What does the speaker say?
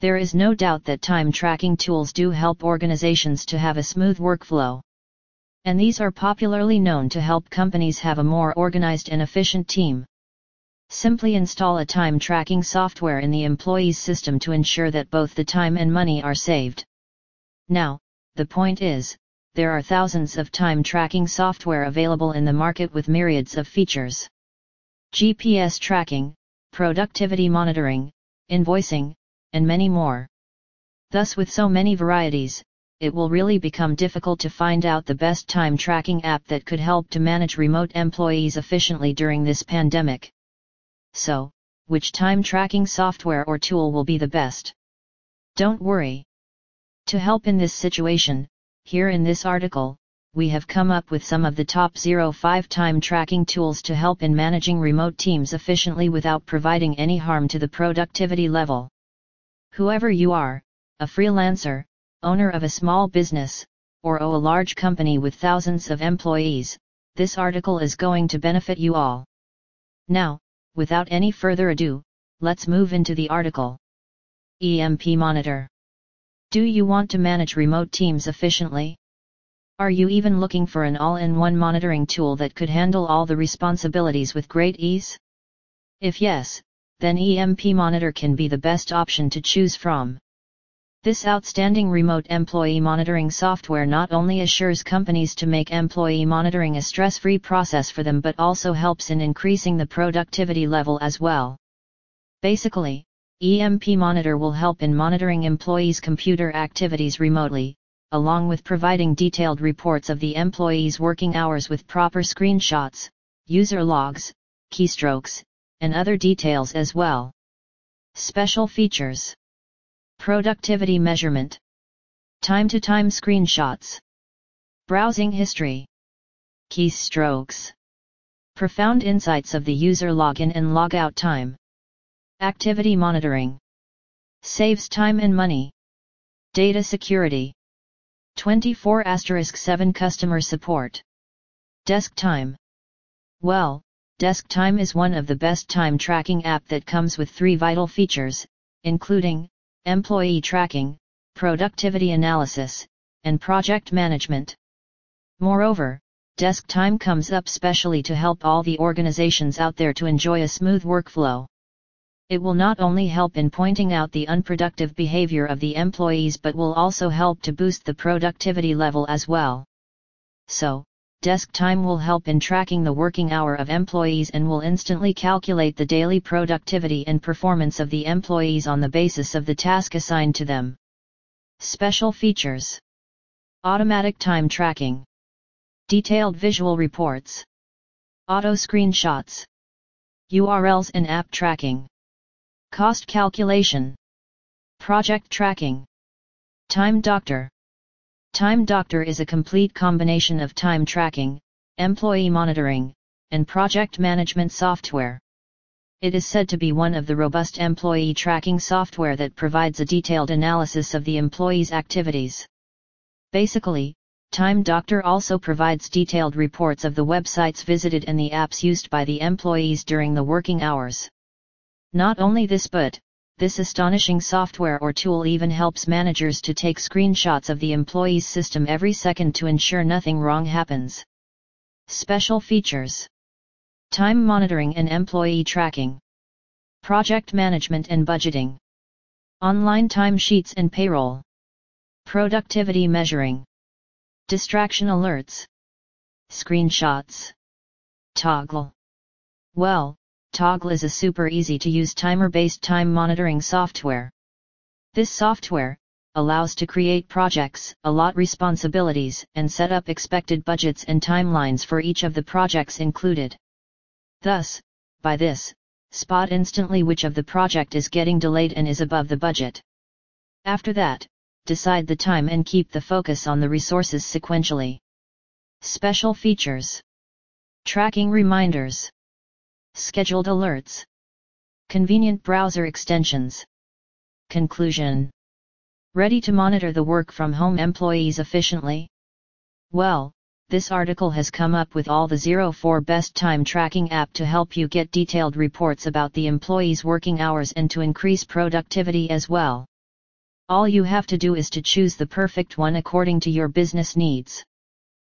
There is no doubt that time tracking tools do help organizations to have a smooth workflow. And these are popularly known to help companies have a more organized and efficient team. Simply install a time tracking software in the employee's system to ensure that both the time and money are saved. Now, the point is, there are thousands of time tracking software available in the market with myriads of features. GPS tracking, productivity monitoring, invoicing, and many more. Thus with so many varieties, it will really become difficult to find out the best time tracking app that could help to manage remote employees efficiently during this pandemic. So, which time tracking software or tool will be the best? Don't worry. To help in this situation, here in this article, we have come up with some of the top 05 time tracking tools to help in managing remote teams efficiently without providing any harm to the productivity level. Whoever you are, a freelancer, owner of a small business, or a large company with thousands of employees, this article is going to benefit you all. Now, without any further ado, let's move into the article. EMP Monitor do you want to manage remote teams efficiently? Are you even looking for an all-in-one monitoring tool that could handle all the responsibilities with great ease? If yes, then EMP Monitor can be the best option to choose from. This outstanding remote employee monitoring software not only assures companies to make employee monitoring a stress-free process for them but also helps in increasing the productivity level as well. Basically, EMP Monitor will help in monitoring employees' computer activities remotely, along with providing detailed reports of the employees' working hours with proper screenshots, user logs, keystrokes, and other details as well. Special features Productivity measurement, time to time screenshots, browsing history, keystrokes, profound insights of the user login and logout time. Activity monitoring. Saves time and money. Data security. 24 7 customer support. DeskTime. Well, DeskTime is one of the best time tracking app that comes with three vital features, including employee tracking, productivity analysis, and project management. Moreover, DeskTime comes up specially to help all the organizations out there to enjoy a smooth workflow. It will not only help in pointing out the unproductive behavior of the employees but will also help to boost the productivity level as well. So, DeskTime will help in tracking the working hour of employees and will instantly calculate the daily productivity and performance of the employees on the basis of the task assigned to them. Special features Automatic time tracking, Detailed visual reports, Auto screenshots, URLs and app tracking. Cost calculation. Project tracking. Time Doctor. Time Doctor is a complete combination of time tracking, employee monitoring, and project management software. It is said to be one of the robust employee tracking software that provides a detailed analysis of the employee's activities. Basically, Time Doctor also provides detailed reports of the websites visited and the apps used by the employees during the working hours. Not only this but, this astonishing software or tool even helps managers to take screenshots of the employee's system every second to ensure nothing wrong happens. Special features. Time monitoring and employee tracking, Project management and budgeting, Online timesheets and payroll, Productivity measuring, Distraction alerts, Screenshots, Toggl. Well, Toggl is a super easy to use timer-based time monitoring software. This software allows to create projects, allot responsibilities, and set up expected budgets and timelines for each of the projects included. Thus, by this, spot instantly which of the project is getting delayed and is above the budget. After that, decide the time and keep the focus on the resources sequentially. Special features Tracking reminders Scheduled alerts. Convenient browser extensions. Conclusion. Ready to monitor the work from home employees efficiently? Well, this article has come up with all the 04 best time tracking app to help you get detailed reports about the employees' working hours and to increase productivity as well. All you have to do is to choose the perfect one according to your business needs.